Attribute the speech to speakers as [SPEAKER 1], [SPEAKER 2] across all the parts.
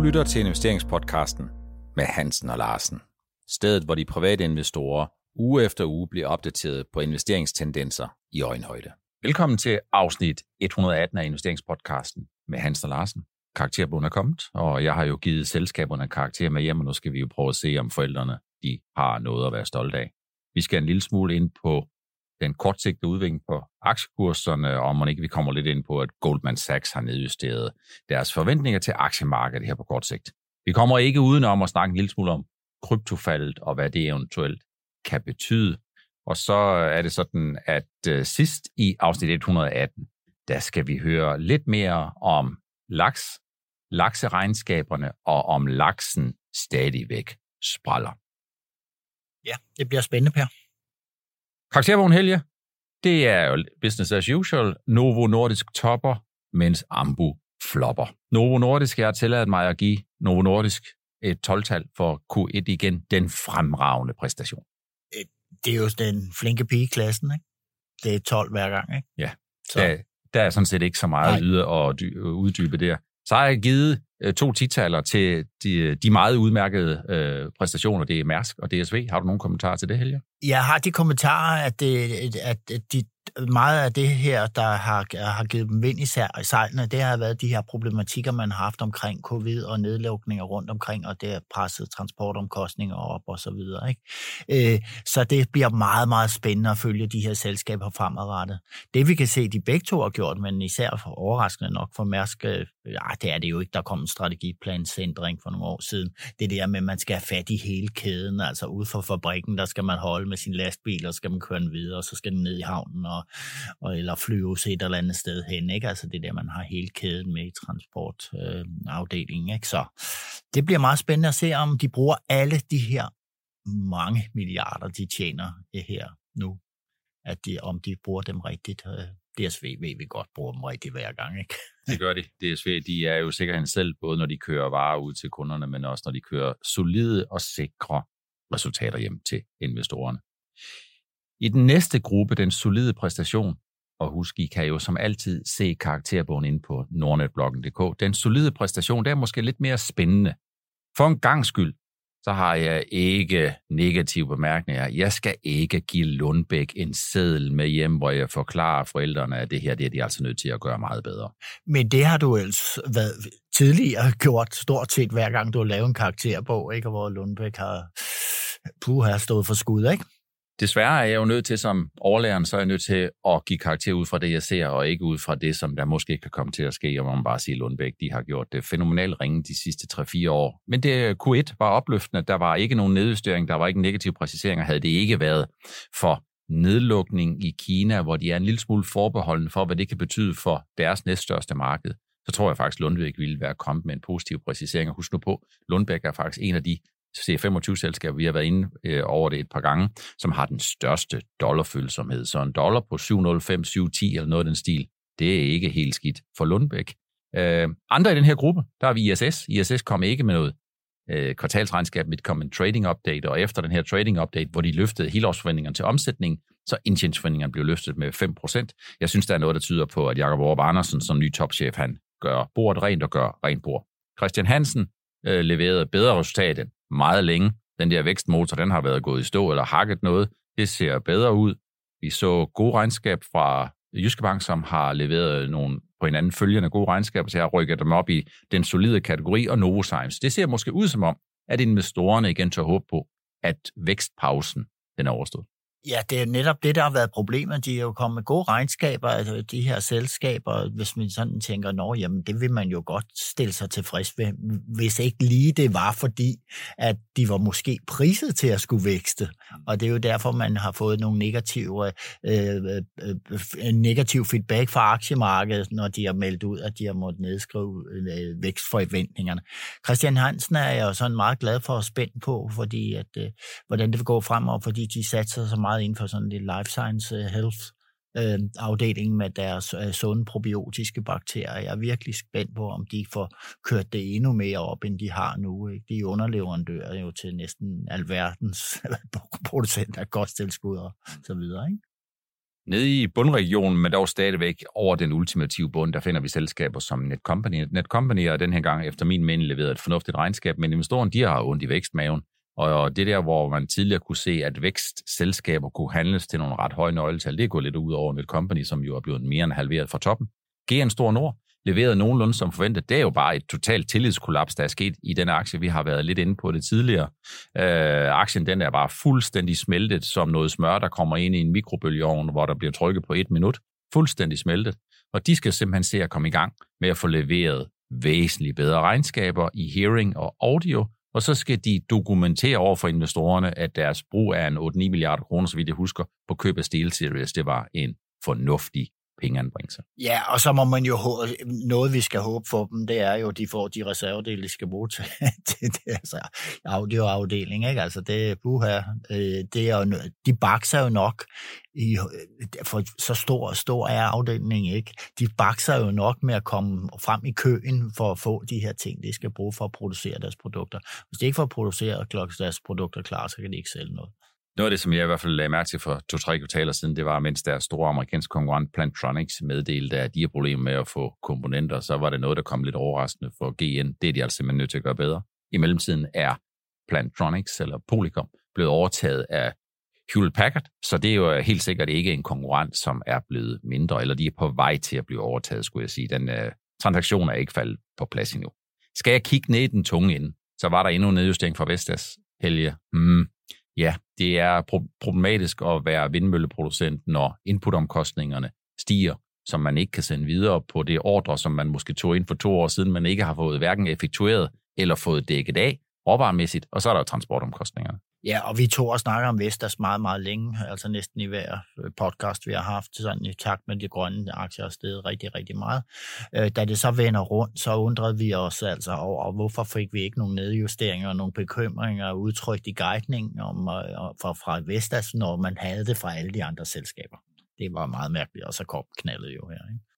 [SPEAKER 1] Du lytter til investeringspodcasten med Hansen og Larsen. Stedet, hvor de private investorer uge efter uge bliver opdateret på investeringstendenser i øjenhøjde. Velkommen til afsnit 118 af investeringspodcasten med Hansen og Larsen. Karakterbogen er kommet, og jeg har jo givet selskaberne karakter med hjem, og nu skal vi jo prøve at se, om forældrene de har noget at være stolte af. Vi skal en lille smule ind på den kortsigtede udvikling på aktiekurserne, og man ikke vi kommer lidt ind på, at Goldman Sachs har nedjusteret deres forventninger til aktiemarkedet her på kort sigt. Vi kommer ikke udenom at snakke en lille smule om kryptofaldet og hvad det eventuelt kan betyde. Og så er det sådan, at øh, sidst i afsnit 118, der skal vi høre lidt mere om laks, lakseregnskaberne og om laksen stadigvæk spræller.
[SPEAKER 2] Ja, det bliver spændende, Per.
[SPEAKER 1] Karaktervogn Helge, det er jo business as usual. Novo Nordisk topper, mens Ambu flopper. Novo Nordisk, har tilladt mig at give Novo Nordisk et 12-tal for Q1 igen, den fremragende præstation.
[SPEAKER 2] Det er jo den flinke pige i klassen, ikke? Det er 12 hver gang, ikke?
[SPEAKER 1] Ja, så. Der, der er sådan set ikke så meget yder at uddybe der. Så har jeg givet øh, to titaler til de, de meget udmærkede øh, præstationer. Det er Mærsk og DSV. Har du nogle kommentarer til det, Helge?
[SPEAKER 2] Jeg har de kommentarer, at, det, at de meget af det her, der har, har givet dem vind i sejlene, det har været de her problematikker, man har haft omkring covid og nedlukninger rundt omkring, og det har presset transportomkostninger op og så videre. Ikke? Øh, så det bliver meget, meget spændende at følge de her selskaber fremadrettet. Det vi kan se, de begge to har gjort, men især for overraskende nok for Mærsk, øh, ja, det er det jo ikke, der kom en strategiplansændring for nogle år siden. Det der med, at man skal have fat i hele kæden, altså ude for fabrikken, der skal man holde med sin lastbil, og skal man køre den videre, og så skal den ned i havnen, og, og, eller flyve til et eller andet sted hen. Ikke? Altså det der, man har hele kæden med i transportafdelingen. Øh, ikke? Så det bliver meget spændende at se, om de bruger alle de her mange milliarder, de tjener øh, her nu. At de, om de bruger dem rigtigt. Øh, DSV ved vi godt bruger dem rigtig hver gang, ikke?
[SPEAKER 1] Det gør de. DSV, de er jo sikkerheden selv, både når de kører varer ud til kunderne, men også når de kører solide og sikre resultater hjem til investorerne. I den næste gruppe, den solide præstation, og husk, I kan jo som altid se karakterbogen ind på nordnetbloggen.dk. Den solide præstation, der er måske lidt mere spændende. For en gang skyld, så har jeg ikke negative bemærkninger. Jeg skal ikke give Lundbæk en seddel med hjem, hvor jeg forklarer forældrene, at det her det er de altså nødt til at gøre meget bedre.
[SPEAKER 2] Men det har du ellers været tidligere gjort stort set hver gang, du har lavet en karakterbog, ikke? hvor Lundbæk har, puh, har stået for skud, ikke?
[SPEAKER 1] Desværre er jeg jo nødt til, som overlæren, så er jeg nødt til at give karakter ud fra det, jeg ser, og ikke ud fra det, som der måske kan komme til at ske, og man bare sige, Lundbæk, de har gjort det fænomenalt ringe de sidste 3-4 år. Men det øh, Q1 var opløftende. Der var ikke nogen nedjustering, der var ikke negativ præciseringer. havde det ikke været for nedlukning i Kina, hvor de er en lille smule forbeholden for, hvad det kan betyde for deres næststørste marked, så tror jeg faktisk, Lundbæk ville være kommet med en positiv præcisering. Og husk nu på, Lundbæk er faktisk en af de C25-selskaber, vi har været inde øh, over det et par gange, som har den største dollarfølsomhed. Så en dollar på 705, 710 eller noget af den stil, det er ikke helt skidt for Lundbæk. Øh, andre i den her gruppe, der har vi ISS. ISS kom ikke med noget øh, kvartalsregnskab, men kom en trading update, og efter den her trading update, hvor de løftede helårsforventningerne til omsætning, så indtjeningsforventningerne blev løftet med 5%. Jeg synes, der er noget, der tyder på, at Jakob Aarup Andersen som ny topchef, han gør bordet rent og gør rent bord. Christian Hansen øh, leveret bedre resultat end meget længe. Den der vækstmotor, den har været gået i stå eller hakket noget. Det ser bedre ud. Vi så gode regnskab fra Jyske Bank, som har leveret nogle på hinanden følgende gode regnskaber, så jeg har rykket dem op i den solide kategori og Novozymes. Det ser måske ud som om, at investorerne igen tør håbe på, at vækstpausen den er overstået.
[SPEAKER 2] Ja, det er netop det, der har været problemet. De er jo kommet med gode regnskaber, altså de her selskaber, hvis man sådan tænker, nå, jamen det vil man jo godt stille sig tilfreds med, hvis ikke lige det var, fordi at de var måske priset til at skulle vækste. Og det er jo derfor, man har fået nogle negative, øh, øh, øh negativ feedback fra aktiemarkedet, når de har meldt ud, at de har måttet nedskrive øh, vækstforventningerne. Christian Hansen er jeg jo sådan meget glad for at spænde på, fordi at, øh, hvordan det vil gå fremover, fordi de satser så meget meget inden for sådan lidt life science øh, health øh, afdeling med deres øh, sunde probiotiske bakterier. Jeg er virkelig spændt på, om de får kørt det endnu mere op, end de har nu. Ikke? De er underleverandører jo til næsten alverdens producenter af kosttilskud og så videre. Ikke?
[SPEAKER 1] Nede i bundregionen, men dog stadigvæk over den ultimative bund, der finder vi selskaber som Netcompany. Netcompany er den her gang efter min mening leveret et fornuftigt regnskab, men investoren de har ondt i vækstmaven. Og det der, hvor man tidligere kunne se, at vækstselskaber kunne handles til nogle ret høje nøgletal, det går lidt ud over Netcompany, som jo er blevet mere end halveret fra toppen. GN Stor Nord leverede nogenlunde som forventet. Det er jo bare et totalt tillidskollaps, der er sket i den aktie. Vi har været lidt inde på det tidligere. Øh, aktien den er bare fuldstændig smeltet som noget smør, der kommer ind i en mikrobølgeovn, hvor der bliver trykket på et minut. Fuldstændig smeltet. Og de skal simpelthen se at komme i gang med at få leveret væsentligt bedre regnskaber i hearing og audio, og så skal de dokumentere over for investorerne, at deres brug af en 8-9 milliarder kroner, så vidt jeg husker, på køb af SteelSeries, det var en fornuftig pengeanbringelser.
[SPEAKER 2] Ja, og så må man jo noget, vi skal håbe for dem, det er jo, at de får de reservedele, de skal bruge til, til det, audioafdeling, ikke? Altså, det, buha, øh, det er jo, de bakser jo nok i, øh, for så stor stor er afdelingen ikke. De bakser jo nok med at komme frem i køen for at få de her ting, de skal bruge for at producere deres produkter. Hvis de ikke får produceret deres produkter klar, så kan de ikke sælge noget.
[SPEAKER 1] Noget af det, som jeg i hvert fald lagde mærke til for to-tre kvartaler siden, det var, mens deres store amerikanske konkurrent Plantronics meddelte, at de har problemer med at få komponenter, så var det noget, der kom lidt overraskende for GN. Det er de altså simpelthen nødt til at gøre bedre. I mellemtiden er Plantronics, eller Polycom, blevet overtaget af Hewlett Packard, så det er jo helt sikkert ikke en konkurrent, som er blevet mindre, eller de er på vej til at blive overtaget, skulle jeg sige. Den uh, transaktion er ikke faldet på plads endnu. Skal jeg kigge ned i den tunge ende, så var der endnu en nedjustering fra Vestas, Helge. Mm, ja, det er problematisk at være vindmølleproducent, når inputomkostningerne stiger, som man ikke kan sende videre på det ordre, som man måske tog ind for to år siden, men ikke har fået hverken effektueret eller fået dækket af råvaremæssigt, og så er der jo transportomkostningerne.
[SPEAKER 2] Ja, og vi to har snakket om Vestas meget, meget længe, altså næsten i hver øh, podcast, vi har haft, sådan i takt med de grønne aktier er steget rigtig, rigtig meget. Øh, da det så vender rundt, så undrede vi os altså over, hvorfor fik vi ikke nogen nedjusteringer og nogle bekymringer udtrykt i guidningen om, øh, fra, fra Vestas, når man havde det fra alle de andre selskaber. Det var meget mærkeligt, og så kom knaldet jo her. Ikke?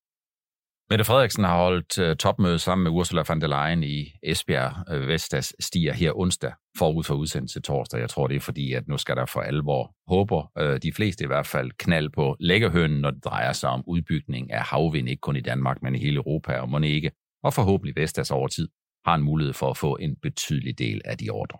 [SPEAKER 1] Mette Frederiksen har holdt øh, topmøde sammen med Ursula von der Leyen i Esbjerg. Øh, Vestas stiger her onsdag forud for udsendelse torsdag. Jeg tror, det er fordi, at nu skal der for alvor, håber øh, de fleste i hvert fald, knald på læggerhønen, når det drejer sig om udbygning af havvind, ikke kun i Danmark, men i hele Europa og må ikke. Og forhåbentlig Vestas over tid har en mulighed for at få en betydelig del af de ordre.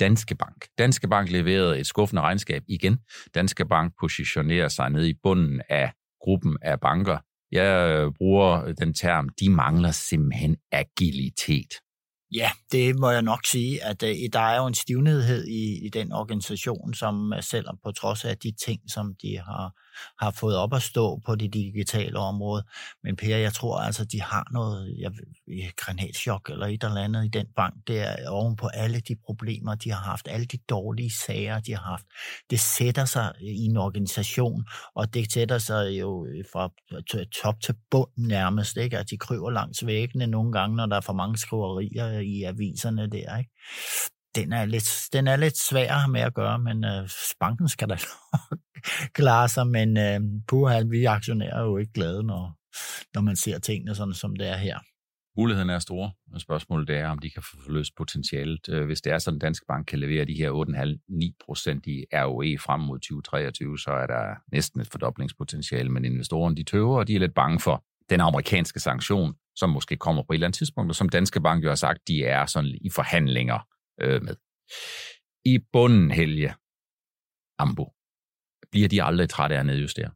[SPEAKER 1] Danske Bank. Danske Bank leverede et skuffende regnskab igen. Danske Bank positionerer sig ned i bunden af gruppen af banker, jeg øh, bruger øh, den term, de mangler simpelthen agilitet.
[SPEAKER 2] Ja, det må jeg nok sige, at øh, der er jo en stivnedhed i, i den organisation, som selvom på trods af de ting, som de har har fået op at stå på det digitale område. Men Per, jeg tror altså, de har noget jeg, granatschok eller et eller andet i den bank. Det er oven på alle de problemer, de har haft, alle de dårlige sager, de har haft. Det sætter sig i en organisation, og det sætter sig jo fra top til bund nærmest, ikke? at de kryver langs væggene nogle gange, når der er for mange skriverier i aviserne der. Ikke? den er lidt, den er lidt svær med at gøre, men øh, banken skal da klare sig, men øh, puha, vi aktionærer er jo ikke glade, når, når man ser tingene sådan, som det er her.
[SPEAKER 1] Muligheden er store, og spørgsmålet er, om de kan få løst potentialet. Øh, hvis det er sådan, at Dansk Bank kan levere de her 8,5-9 procent i ROE frem mod 2023, så er der næsten et fordoblingspotentiale, men investorerne de tøver, og de er lidt bange for den amerikanske sanktion, som måske kommer på et eller andet tidspunkt, og som Danske Bank jo har sagt, de er sådan i forhandlinger øh, med. I bunden, Helge, Ambo, bliver de aldrig trætte af at nedjustere?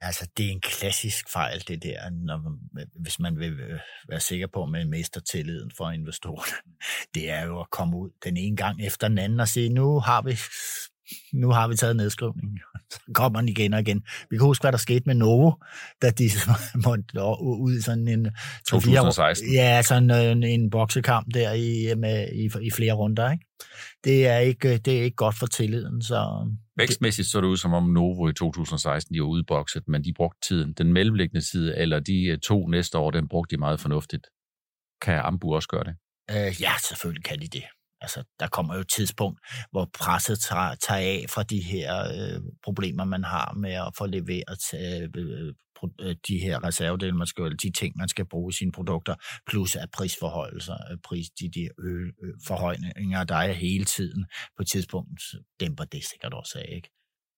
[SPEAKER 2] Altså, det er en klassisk fejl, det der, når, hvis man vil øh, være sikker på, at man mister tilliden for investorerne. Det er jo at komme ud den ene gang efter den anden og sige, nu har vi nu har vi taget nedskrivningen. Så kommer den igen og igen. Vi kan huske, hvad der skete med Novo, da de måtte ud i sådan en...
[SPEAKER 1] 2016.
[SPEAKER 2] Ja, sådan en, en boksekamp der i, med, i, i flere runder. Ikke? Det, er ikke, det er ikke godt for tilliden. Så
[SPEAKER 1] Vækstmæssigt så det ud som om Novo i 2016 de var udbokset, men de brugte tiden. Den mellemliggende side, eller de øh, to næste år, den brugte de meget fornuftigt. Kan Ambu også gøre det?
[SPEAKER 2] Øh, ja, selvfølgelig kan de det. Altså, der kommer jo et tidspunkt, hvor presset tager, tager af fra de her øh, problemer, man har med at få leveret øh, øh, øh de her reservedele, man skal, de ting, man skal bruge i sine produkter, plus at prisforholdelser, øh, pris, de, de ø, ø, forhøjninger, der er hele tiden på et tidspunkt, dæmper det sikkert også af, ikke?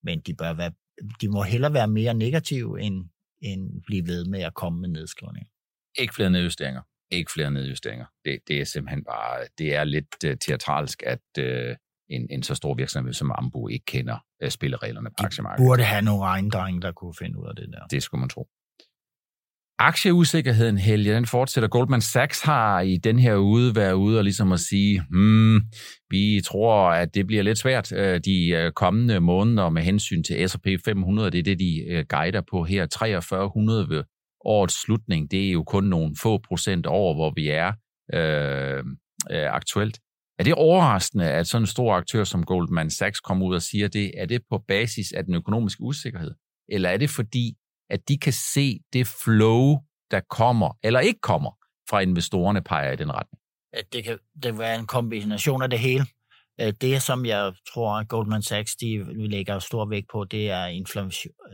[SPEAKER 2] Men de bør være de må hellere være mere negative, end, end blive ved med at komme med nedskrivninger.
[SPEAKER 1] Ikke flere nedjusteringer. Ikke flere nedjusteringer. Det, det er simpelthen bare, det er lidt uh, teatralsk, at uh, en, en så stor virksomhed som Ambu ikke kender uh, spillereglerne på
[SPEAKER 2] De
[SPEAKER 1] aktiemarkedet.
[SPEAKER 2] burde have nogle egendrenge, der kunne finde ud af det der.
[SPEAKER 1] Det skulle man tro. Aktieusikkerheden, Helge, den fortsætter. Goldman Sachs har i den her uge været ude og ligesom at sige, hmm, vi tror, at det bliver lidt svært de kommende måneder med hensyn til S&P 500. Det er det, de guider på her. 4300 ved årets slutning, det er jo kun nogle få procent over, hvor vi er øh, øh, aktuelt. Er det overraskende, at sådan en stor aktør som Goldman Sachs kommer ud og siger det? Er det på basis af den økonomiske usikkerhed? Eller er det fordi, at de kan se det flow, der kommer eller ikke kommer fra investorerne, peger i den retning?
[SPEAKER 2] At det kan det være en kombination af det hele. Øh, det, som jeg tror, at Goldman Sachs de lægger stor vægt på, det er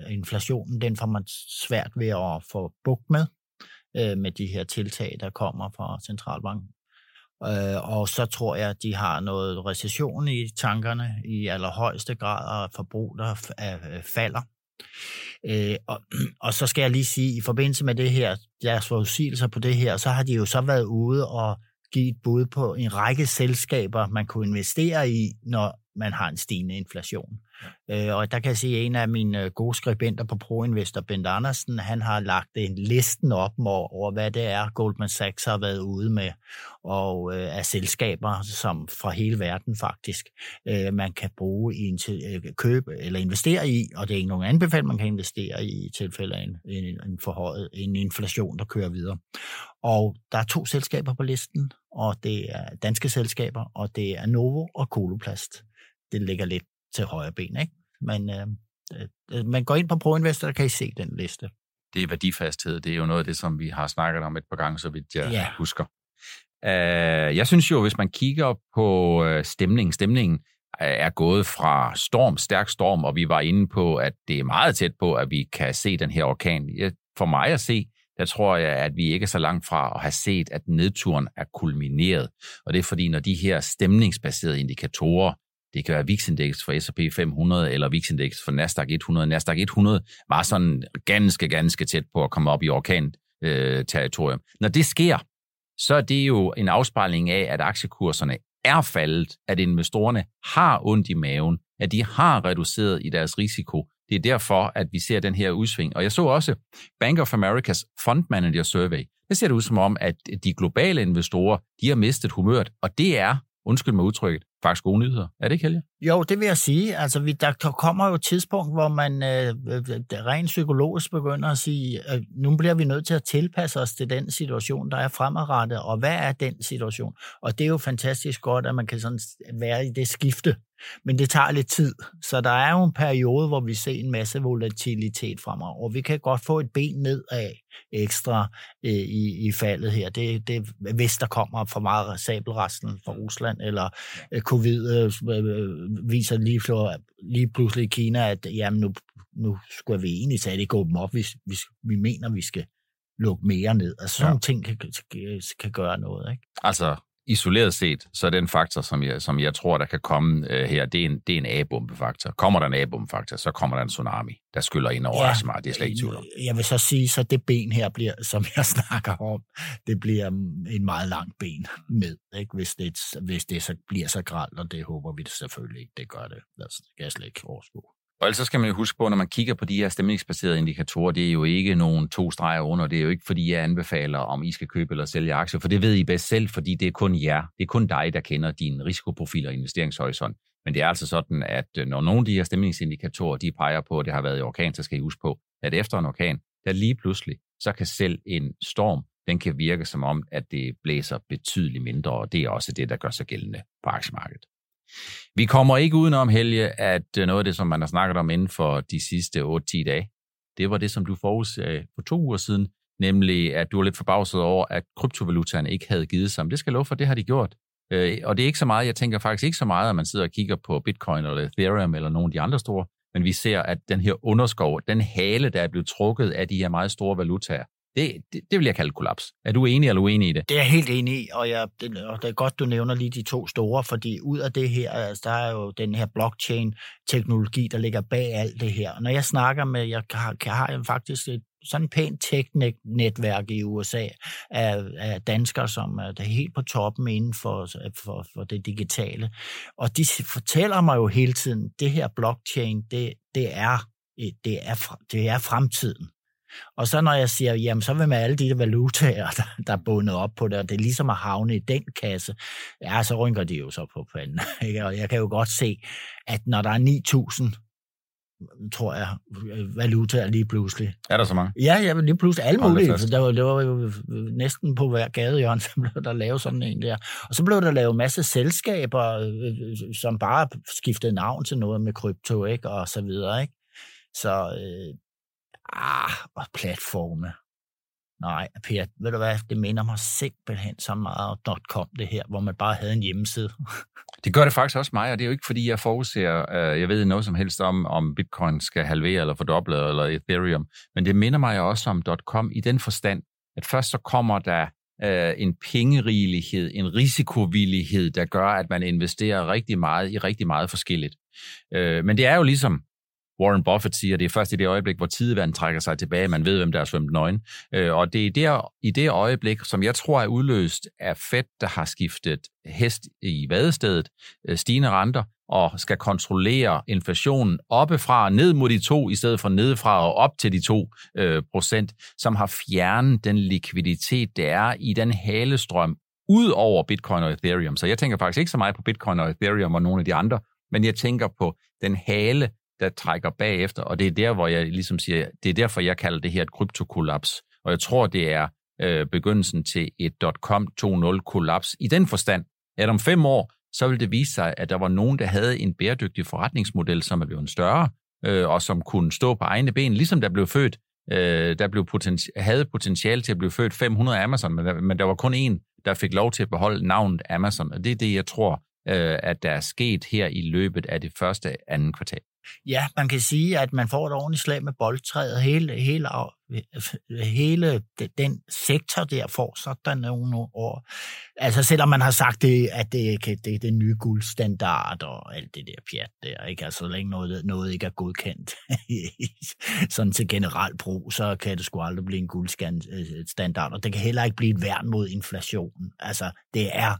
[SPEAKER 2] inflationen. Den får man svært ved at få bukt med, øh, med de her tiltag, der kommer fra centralbanken. Øh, og så tror jeg, at de har noget recession i tankerne i allerhøjeste grad, og forbrug, der falder. Øh, og, og så skal jeg lige sige, i forbindelse med det her, deres forudsigelser på det her, så har de jo så været ude og give et bud på en række selskaber, man kunne investere i, når man har en stigende inflation. Øh, og der kan jeg sige, at en af mine øh, gode skribenter på ProInvestor, Bent Andersen, han har lagt en listen op over, hvad det er, Goldman Sachs har været ude med, og øh, af selskaber, som fra hele verden faktisk, øh, man kan bruge i en til, øh, købe eller investere i, og det er ikke nogen anbefaling, man kan investere i i tilfælde af en, en, en forhøjet en inflation, der kører videre. Og der er to selskaber på listen, og det er danske selskaber, og det er Novo og Koloplast Det ligger lidt til højre ben, ikke? Men øh, øh, man går ind på ProInvestor, der kan I se den liste.
[SPEAKER 1] Det er værdifasthed. Det er jo noget af det, som vi har snakket om et par gange, så vidt jeg
[SPEAKER 2] Ja.
[SPEAKER 1] husker. Uh, jeg synes jo, hvis man kigger på uh, stemningen, stemningen øh, er gået fra storm, stærk storm, og vi var inde på, at det er meget tæt på, at vi kan se den her orkan. For mig at se, der tror jeg, at vi ikke er så langt fra at have set, at nedturen er kulmineret. Og det er fordi, når de her stemningsbaserede indikatorer, det kan være VIX-indeks for S&P 500 eller VIX-indeks for Nasdaq 100. Nasdaq 100 var sådan ganske, ganske tæt på at komme op i orkan-territorium. Øh, Når det sker, så er det jo en afspejling af, at aktiekurserne er faldet, at investorerne har ondt i maven, at de har reduceret i deres risiko. Det er derfor, at vi ser den her udsving. Og jeg så også Bank of Americas Fund Manager Survey. Det ser det ud som om, at de globale investorer, de har mistet humøret, og det er, undskyld mig udtrykket, faktisk gode nyheder. Er det ikke, Helge?
[SPEAKER 2] Jo, det vil jeg sige. Altså, vi, der kommer jo et tidspunkt, hvor man øh, øh, rent psykologisk begynder at sige, at nu bliver vi nødt til at tilpasse os til den situation, der er fremadrettet, og hvad er den situation? Og det er jo fantastisk godt, at man kan sådan være i det skifte, men det tager lidt tid. Så der er jo en periode, hvor vi ser en masse volatilitet fremover, og vi kan godt få et ben ned af ekstra øh, i, i faldet her. Det, det, hvis der kommer for meget sabelresten fra Rusland, eller øh, covid øh, øh, viser lige, for, lige pludselig i Kina, at jamen nu, nu skulle vi egentlig tage det åbne op, hvis, hvis vi mener, vi skal lukke mere ned. Altså sådan
[SPEAKER 1] ja.
[SPEAKER 2] ting kan, kan, kan gøre noget. Ikke?
[SPEAKER 1] Altså, isoleret set, så er den faktor, som jeg, som jeg tror, der kan komme øh, her, det er en, det er en A-bombefaktor. Kommer der en A-bombefaktor, så kommer der en tsunami, der skyller ind over
[SPEAKER 2] Ja.
[SPEAKER 1] ja, mig. Det er slet ikke tvivl om.
[SPEAKER 2] Jeg vil så sige, så det ben her bliver, som jeg snakker om, det bliver en meget lang ben ned, ikke? Hvis, det, hvis det så bliver så gralt, og det håber vi det selvfølgelig ikke, det gør det. Det skal jeg slet ikke overskue.
[SPEAKER 1] Og ellers så skal man jo huske på, når man kigger på de her stemningsbaserede indikatorer, det er jo ikke nogen to streger under. Det er jo ikke, fordi jeg anbefaler, om I skal købe eller sælge aktier, for det ved I bedst selv, fordi det er kun jer. Det er kun dig, der kender din risikoprofil og investeringshorisont. Men det er altså sådan, at øh, når nogle af de her stemningsindikatorer, de peger på, at det har været i orkan, så skal I huske på, at efter en orkan, der lige pludselig, så kan selv en storm, den kan virke som om, at det blæser betydeligt mindre, og det er også det, der gør sig gældende på aktiemarkedet. Vi kommer ikke udenom, Helge, at øh, noget af det, som man har snakket om inden for de sidste 8-10 dage, det var det, som du forudsagde for to uger siden, nemlig at du var lidt forbavset over, at kryptovalutaerne ikke havde givet sig. Men det skal jeg love for, det har de gjort. Øh, og det er ikke så meget, jeg tænker faktisk ikke så meget, at man sidder og kigger på Bitcoin eller Ethereum eller nogle af de andre store, men vi ser, at den her underskov, den hale, der er blevet trukket af de her meget store valutaer, det, det, det vil jeg kalde kollaps. Er du enig eller uenig i det?
[SPEAKER 2] Det er jeg helt enig i, og, jeg, det, og det er godt, du nævner lige de to store, fordi ud af det her, altså, der er jo den her blockchain-teknologi, der ligger bag alt det her. Når jeg snakker med, jeg har, jeg har faktisk et sådan et pænt tech-netværk i USA af, af danskere, som er helt på toppen inden for, for, for det digitale. Og de fortæller mig jo hele tiden, det her blockchain, det, det, er, det, er, det er fremtiden. Og så når jeg siger, jamen så vil med alle de valutaer, der, der er bundet op på det, og det er ligesom at havne i den kasse, ja, så rynker de jo så på panden. Ikke? Og jeg kan jo godt se, at når der er 9.000 tror jeg, valutaer lige pludselig.
[SPEAKER 1] Er der så mange?
[SPEAKER 2] Ja, ja lige pludselig alle mulige. Så der var, det var jo næsten på hver gadehjørne, så blev der lavet sådan en der. Og så blev der lavet masse selskaber, øh, som bare skiftede navn til noget med krypto, ikke? og så videre. Ikke? Så øh, Ah, og platforme. Nej, Per, ved du hvad, det minder mig simpelthen så meget om .com, det her, hvor man bare havde en hjemmeside.
[SPEAKER 1] det gør det faktisk også mig, og det er jo ikke, fordi jeg forudser, øh, jeg ved noget som helst om, om bitcoin skal halvere eller fordoble, eller Ethereum, men det minder mig også om .com i den forstand, at først så kommer der øh, en pengerigelighed, en risikovillighed, der gør, at man investerer rigtig meget i rigtig meget forskelligt. Øh, men det er jo ligesom Warren Buffett siger, det er først i det øjeblik, hvor tidevand trækker sig tilbage, man ved, hvem der er svømt nøgen. Øh, og det er der, i det øjeblik, som jeg tror er udløst af Fed, der har skiftet hest i vadestedet, øh, stigende renter, og skal kontrollere inflationen oppefra og ned mod de to, i stedet for nedefra og op til de to øh, procent, som har fjernet den likviditet, der er i den halestrøm ud over Bitcoin og Ethereum. Så jeg tænker faktisk ikke så meget på Bitcoin og Ethereum og nogle af de andre, men jeg tænker på den hale, der trækker bagefter, og det er der, hvor jeg ligesom siger, det er derfor, jeg kalder det her et kryptokollaps, og jeg tror, det er øh, begyndelsen til et .com 2.0 kollaps. I den forstand, at om fem år, så vil det vise sig, at der var nogen, der havde en bæredygtig forretningsmodel, som er blevet større, øh, og som kunne stå på egne ben, ligesom der blev født, øh, der blev poten- havde potentiale til at blive født 500 Amazon, men der, men der var kun en, der fik lov til at beholde navnet Amazon, og det er det, jeg tror, øh, at der er sket her i løbet af det første anden kvartal.
[SPEAKER 2] Ja, man kan sige, at man får et ordentligt slag med boldtræet. Hele, hele, hele den sektor der får sådan nogle år. Altså selvom man har sagt, det, at det, det, det er den nye guldstandard og alt det der pjat der, ikke? Altså så længe noget, noget ikke er godkendt sådan til generelt brug, så kan det sgu aldrig blive en guldstandard, øh, og det kan heller ikke blive et værn mod inflation. Altså det er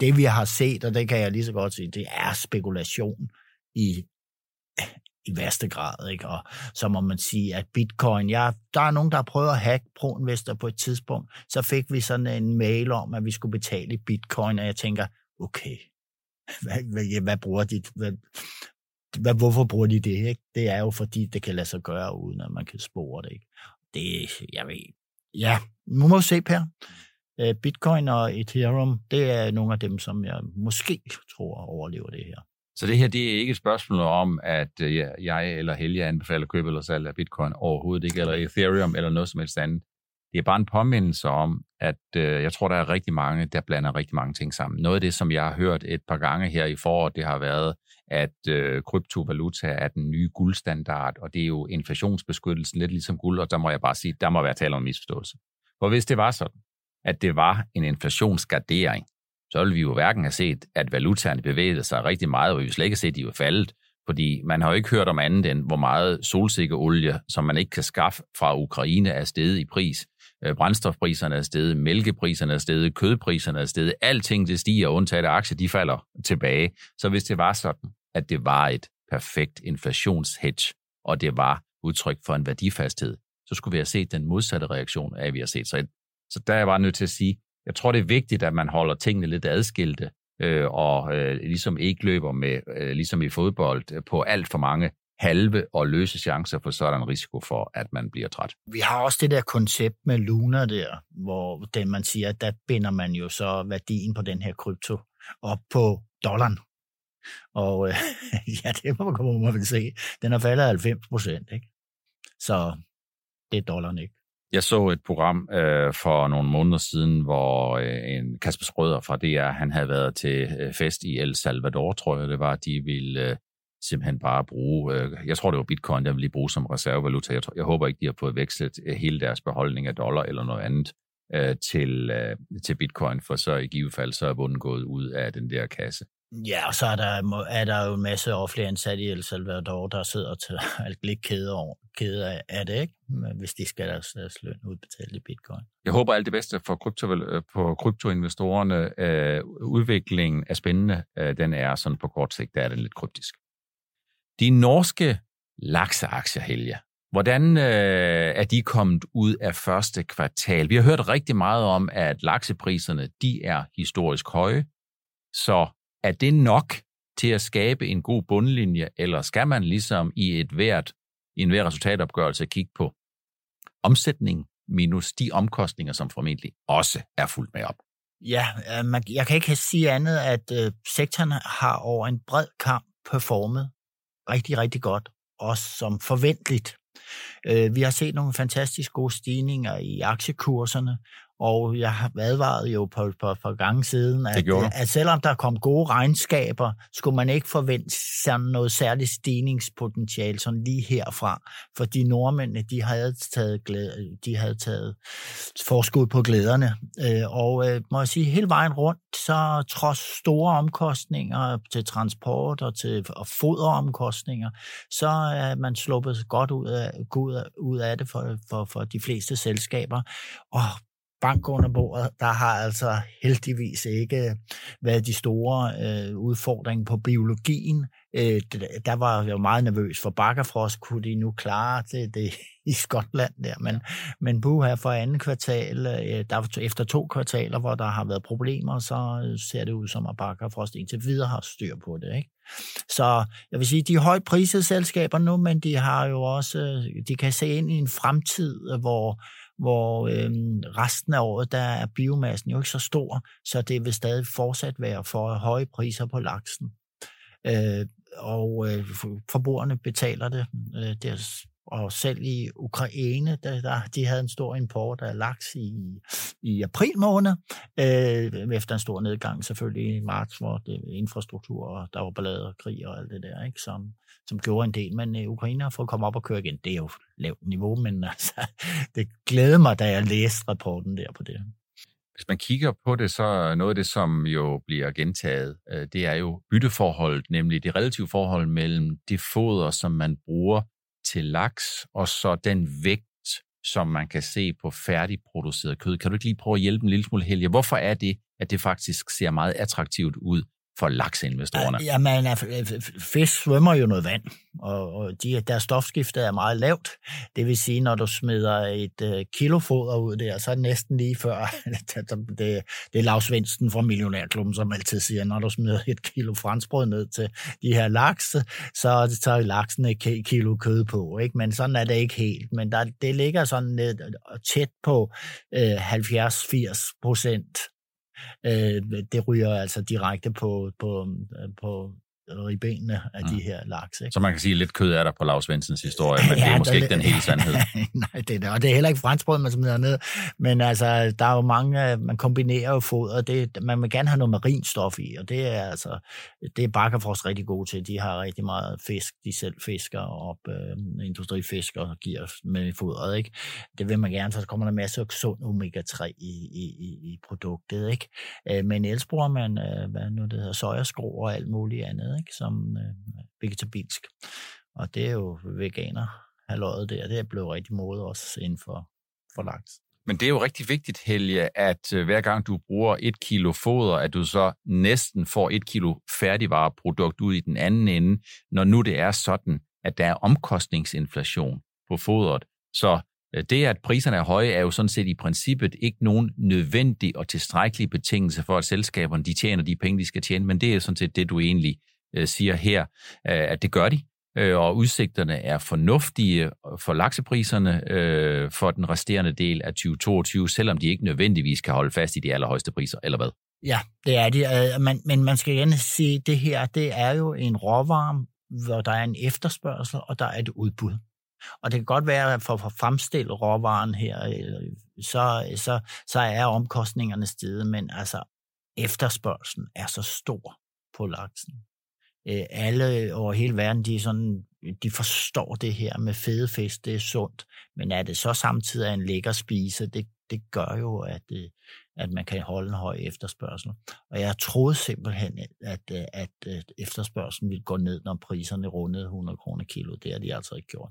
[SPEAKER 2] det, vi har set, og det kan jeg lige så godt sige, det er spekulation i i værste grad. Ikke? Og så må man sige, at bitcoin, ja, der er nogen, der har prøvet at hacke ProInvestor på et tidspunkt. Så fik vi sådan en mail om, at vi skulle betale i bitcoin, og jeg tænker, okay, hvad, hvad, hvad bruger de? Hvad, hvad, hvorfor bruger de det? Ikke? Det er jo fordi, det kan lade sig gøre, uden at man kan spore det. Ikke? Det, jeg ved, ja, nu må vi se, Per. Øh, bitcoin og Ethereum, det er nogle af dem, som jeg måske tror overlever det her.
[SPEAKER 1] Så det her, det er ikke et spørgsmål om, at øh, jeg eller Helge anbefaler køb eller salg af bitcoin overhovedet ikke, eller Ethereum eller noget som helst andet. Det er bare en påmindelse om, at øh, jeg tror, der er rigtig mange, der blander rigtig mange ting sammen. Noget af det, som jeg har hørt et par gange her i foråret, det har været, at øh, kryptovaluta er den nye guldstandard, og det er jo inflationsbeskyttelsen, lidt ligesom guld, og der må jeg bare sige, der må være tale om misforståelse. For hvis det var sådan, at det var en inflationsgardering, så ville vi jo hverken have set, at valutaerne bevægede sig rigtig meget, og vi ville slet ikke set, at de var faldet. Fordi man har jo ikke hørt om andet end, hvor meget solsikkeolie, som man ikke kan skaffe fra Ukraine, er steget i pris. Øh, brændstofpriserne er steget, mælkepriserne er steget, kødpriserne er steget. Alting det stiger, undtaget af aktier, de falder tilbage. Så hvis det var sådan, at det var et perfekt inflationshedge, og det var udtryk for en værdifasthed, så skulle vi have set den modsatte reaktion af, vi har set. Så, så der er jeg bare nødt til at sige, jeg tror, det er vigtigt, at man holder tingene lidt adskilte, øh, og øh, ligesom ikke løber med, øh, ligesom i fodbold, øh, på alt for mange halve og løse chancer, for så er der en risiko for, at man bliver træt.
[SPEAKER 2] Vi har også det der koncept med Luna der, hvor den man siger, at der binder man jo så værdien på den her krypto op på dollaren. Og øh, ja, det må man vel se. Den er faldet 90 procent, ikke? Så det er dollaren ikke.
[SPEAKER 1] Jeg så et program øh, for nogle måneder siden, hvor øh, en Kasper Sprøder fra DR, han havde været til øh, fest i El Salvador, tror jeg det var. De ville øh, simpelthen bare bruge, øh, jeg tror det var bitcoin, der ville lige bruge som reservevaluta. Jeg, tror, jeg håber ikke, de har fået vekslet øh, hele deres beholdning af dollar eller noget andet øh, til, øh, til bitcoin, for så i givet fald så er bunden gået ud af den der kasse.
[SPEAKER 2] Ja, og så er der, er der jo en masse offentlige ansatte i El Salvador, der sidder til alt lidt kede, over, kede af, det, ikke? hvis de skal deres, deres løn udbetalt i bitcoin.
[SPEAKER 1] Jeg håber alt det bedste for krypto, på kryptoinvestorerne. Øh, udviklingen er spændende. Øh, den er sådan på kort sigt, der er den lidt kryptisk. De norske lakseaktier, Helge, hvordan øh, er de kommet ud af første kvartal? Vi har hørt rigtig meget om, at laksepriserne de er historisk høje. Så er det nok til at skabe en god bundlinje, eller skal man ligesom i et hvert, i en hver resultatopgørelse kigge på omsætning minus de omkostninger, som formentlig også er fuldt med op?
[SPEAKER 2] Ja, man, jeg kan ikke sige andet, at øh, sektoren har over en bred kamp performet rigtig, rigtig godt, også som forventeligt. Øh, vi har set nogle fantastisk gode stigninger i aktiekurserne, og jeg har advaret jo på, på, på gange siden, at, at selvom der kom gode regnskaber, skulle man ikke forvente sådan noget særligt stigningspotentiale sådan lige herfra. Fordi nordmændene, de havde taget, glæde, de havde taget forskud på glæderne. Øh, og øh, må jeg sige, hele vejen rundt, så trods store omkostninger til transport og til og foderomkostninger, så er man sluppet godt ud af, ud af det for, for, for de fleste selskaber. Og bank under bordet, der har altså heldigvis ikke øh, været de store øh, udfordringer på biologien. Øh, der var jeg jo meget nervøs for Bakkerfrost, kunne de nu klare det, det i Skotland der, men, men bu her for anden kvartal, øh, der, efter to kvartaler, hvor der har været problemer, så øh, ser det ud som, at Bakkerfrost indtil videre har styr på det. Ikke? Så jeg vil sige, de er højt prisede selskaber nu, men de har jo også, øh, de kan se ind i en fremtid, hvor hvor øh, resten af året, der er biomassen jo ikke så stor, så det vil stadig fortsat være for høje priser på laksen. Øh, og øh, forbrugerne betaler det. Øh, deres, og selv i Ukraine, der, der, de havde en stor import af laks i, i april måned, øh, efter en stor nedgang selvfølgelig i marts, hvor det infrastruktur, og der var ballade og krig og alt det der, ikke, som, som gjorde en del. Men øh, Ukraine har fået komme op og køre igen. Det er jo lavt niveau, men øh, altså, det glæder mig, da jeg læste rapporten der på det.
[SPEAKER 1] Hvis man kigger på det, så noget af det, som jo bliver gentaget, øh, det er jo bytteforholdet, nemlig det relative forhold mellem det foder, som man bruger til laks, og så den vægt, som man kan se på færdigproduceret kød. Kan du ikke lige prøve at hjælpe en lille smule, Helge? Hvorfor er det, at det faktisk ser meget attraktivt ud for lakseinvestorerne?
[SPEAKER 2] Jamen, altså, øh, fisk svømmer jo noget vand, og, og de, deres stofskifte er meget lavt. Det vil sige, når du smider et øh, kilo foder ud der, så er det næsten lige før, det, det, det er Svendsen fra Millionærklubben, som altid siger, når du smider et kilo franskbrød ned til de her laks, så tager laksen et kilo kød på. Ikke? Men sådan er det ikke helt. Men der, det ligger sådan lidt øh, tæt på øh, 70-80 procent øh, det ryger altså direkte på, på, øh, på ribbenene af mm. de her laks. Ikke?
[SPEAKER 1] Så man kan sige, at lidt kød er der på Lars Vensens historie, men ja, det er måske det, ikke den hele sandhed.
[SPEAKER 2] Nej, det er, og det er heller ikke franskbrød, man smider ned. Men altså, der er jo mange, man kombinerer jo foder. Det, man vil gerne have noget marinstof i, og det er altså, det er Bakkerfrost rigtig gode til. De har rigtig meget fisk, de selv fisker op, øh, industrifisker og giver med fodret, ikke? Det vil man gerne, så kommer der masser af sund omega-3 i, i, i, i produktet, ikke? Øh, men ellers bruger man, øh, hvad nu det hedder, sojaskrå og alt muligt andet, ikke? Som øh, vegetabilsk. Og det er jo veganer, halvåret der, det er blevet rigtig modet også inden for, for laks.
[SPEAKER 1] Men det er jo rigtig vigtigt, Helge, at øh, hver gang du bruger et kilo foder, at du så næsten får et kilo færdigvareprodukt ud i den anden ende, når nu det er sådan, at der er omkostningsinflation på fodret. Så øh, det, at priserne er høje, er jo sådan set i princippet ikke nogen nødvendig og tilstrækkelig betingelse for, at selskaberne de tjener de penge, de skal tjene, men det er sådan set det, du egentlig øh, siger her, øh, at det gør de, øh, og udsigterne er fornuftige øh, for laksepriserne øh, for den resterende del af 2022, selvom de ikke nødvendigvis kan holde fast i de allerhøjeste priser, eller hvad?
[SPEAKER 2] Ja, det er det. øh, men, men man skal gerne sige, at det her, det er jo en råvarme, hvor der er en efterspørgsel, og der er et udbud. Og det kan godt være, at for at fremstille råvaren her, øh, så, så, så er omkostningerne steget, men altså efterspørgselen er så stor på laksen øh, alle over hele verden, de, er sådan, de forstår det her med fede fisk, det er sundt. Men er det så samtidig en lækker spise, det, det gør jo, at, øh, at man kan holde en høj efterspørgsel. Og jeg troede simpelthen, at, øh, at, øh, at efterspørgselen ville gå ned, når priserne rundede 100 kroner kilo. Det har de altså ikke gjort.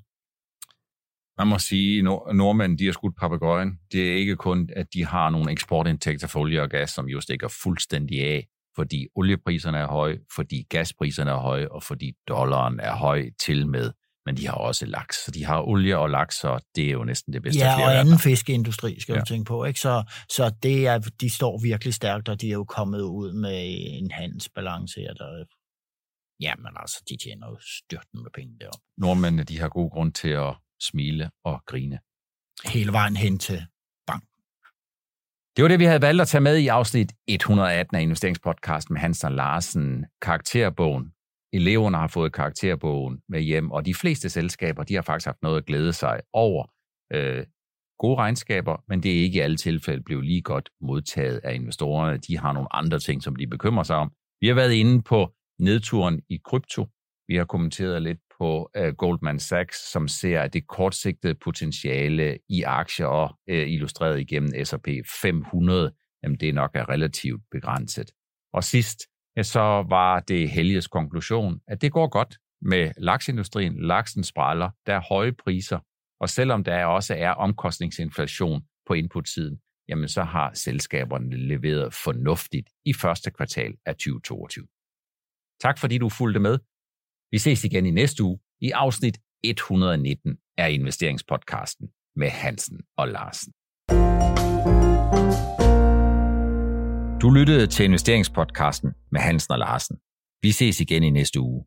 [SPEAKER 1] Man må sige, at nordmænd de har skudt papegøjen. Det er ikke kun, at de har nogle eksportindtægter for olie og gas, som jo stikker fuldstændig af, fordi oliepriserne er høje, fordi gaspriserne er høje, og fordi dollaren er høj til med. Men de har også laks. Så de har olie og laks, og det er jo næsten det bedste.
[SPEAKER 2] Ja, og anden fiskeindustri skal ja. du tænke på. Ikke? Så, så det er, de står virkelig stærkt, og de er jo kommet ud med en handelsbalance her, der Jamen altså, de tjener jo styrten med penge deroppe.
[SPEAKER 1] Nordmændene, de har god grund til at smile og grine.
[SPEAKER 2] Hele vejen hen til.
[SPEAKER 1] Det var det, vi havde valgt at tage med i afsnit 118 af investeringspodcasten med Hans og Larsen. Karakterbogen. Eleverne har fået karakterbogen med hjem, og de fleste selskaber, de har faktisk haft noget at glæde sig over. Øh, gode regnskaber, men det er ikke i alle tilfælde blevet lige godt modtaget af investorerne. De har nogle andre ting, som de bekymrer sig om. Vi har været inde på nedturen i krypto. Vi har kommenteret lidt på øh, Goldman Sachs, som ser, det kortsigtede potentiale i aktier, uh, illustreret igennem S&P 500, jamen det nok er relativt begrænset. Og sidst, ja, så var det Helges konklusion, at det går godt med laksindustrien. Laksen spræller, der er høje priser, og selvom der også er omkostningsinflation på inputsiden, jamen så har selskaberne leveret fornuftigt i første kvartal af 2022. Tak fordi du fulgte med. Vi ses igen i næste uge i afsnit 119 af investeringspodcasten med Hansen og Larsen. Du lyttede til investeringspodcasten med Hansen og Larsen. Vi ses igen i næste uge.